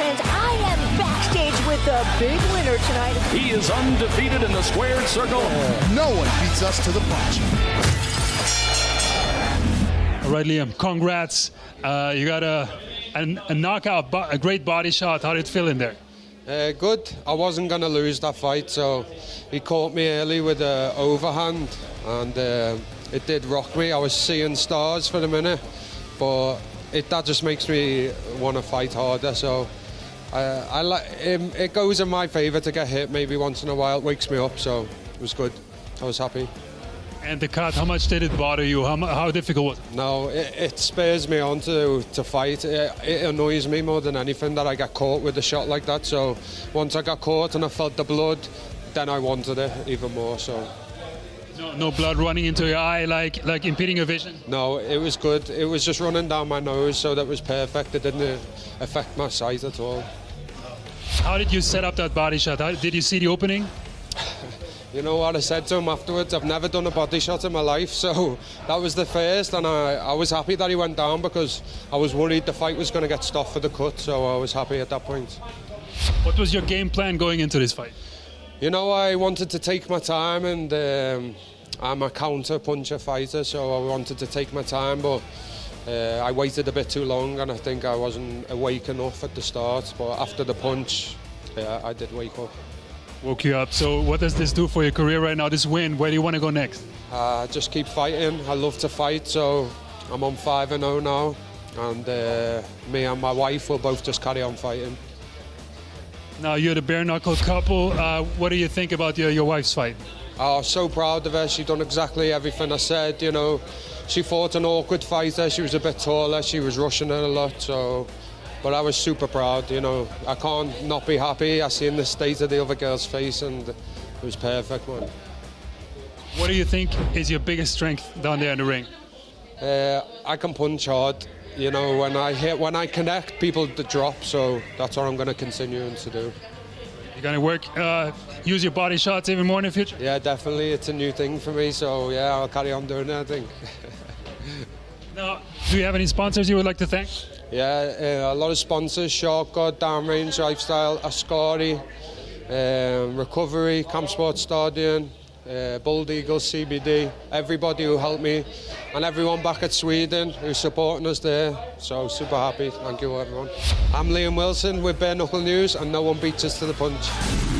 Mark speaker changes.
Speaker 1: fans. I am backstage with the big winner tonight.
Speaker 2: He is undefeated in the squared circle.
Speaker 3: No one beats us to the punch.
Speaker 4: All right, Liam, congrats. Uh, you got a, a, a knockout, bo- a great body shot. How did it feel in there?
Speaker 5: Uh, good. I wasn't going to lose that fight, so he caught me early with an overhand, and uh, it did rock me. I was seeing stars for a minute, but it, that just makes me want to fight harder. So uh, I like it, it goes in my favour to get hit maybe once in a while. It wakes me up, so it was good. I was happy.
Speaker 4: And the cut, how much did it bother you? How, how difficult was it?
Speaker 5: No, it, it spurs me on to, to fight. It, it annoys me more than anything that I get caught with a shot like that. So once I got caught and I felt the blood, then I wanted it even more. So
Speaker 4: No, no blood running into your eye, like like impeding your vision.
Speaker 5: no, it was good. It was just running down my nose, so that was perfect. It didn't uh, affect my sight at all.
Speaker 4: How did you set up that body shot? How, did you see the opening?
Speaker 5: You know what I said to him afterwards? I've never done a body shot in my life, so that was the first, and I, I was happy that he went down because I was worried the fight was going to get stopped for the cut, so I was happy at that point.
Speaker 4: What was your game plan going into this fight?
Speaker 5: You know, I wanted to take my time, and um, I'm a counter puncher fighter, so I wanted to take my time, but uh, I waited a bit too long, and I think I wasn't awake enough at the start. But after the punch, yeah, I did wake up.
Speaker 4: Woke you up. So what does this do for your career right now? This win. Where do you want to go next?
Speaker 5: Uh, just keep fighting. I love to fight, so I'm on 5 and 0 now, and uh, me and my wife will both just carry on fighting.
Speaker 4: Now you're the bare knuckle couple. Uh, what do you think about your, your wife's fight?
Speaker 5: Oh, so proud of her. She done exactly everything I said. You know, she fought an awkward fighter. She was a bit taller. She was rushing her a lot. So, but I was super proud. You know, I can't not be happy. I seen the state of the other girl's face, and it was perfect, man.
Speaker 4: What do you think is your biggest strength down there in the ring?
Speaker 5: Uh, I can punch hard. You know, when I hit, when I connect, people drop. So that's what I'm going to continue to do.
Speaker 4: You're gonna work, uh, use your body shots even more in the future.
Speaker 5: Yeah, definitely. It's a new thing for me. So yeah, I'll carry on doing it. I think.
Speaker 4: Now, do you have any sponsors you would like to thank?
Speaker 5: Yeah, uh, a lot of sponsors, Shark God, Downrange Lifestyle, Ascari, um, Recovery, Camp Sports Stadion, uh, Bold Eagle, CBD, everybody who helped me, and everyone back at Sweden who's supporting us there. So super happy. Thank you everyone. I'm Liam Wilson with Bare Knuckle News, and no one beats us to the punch.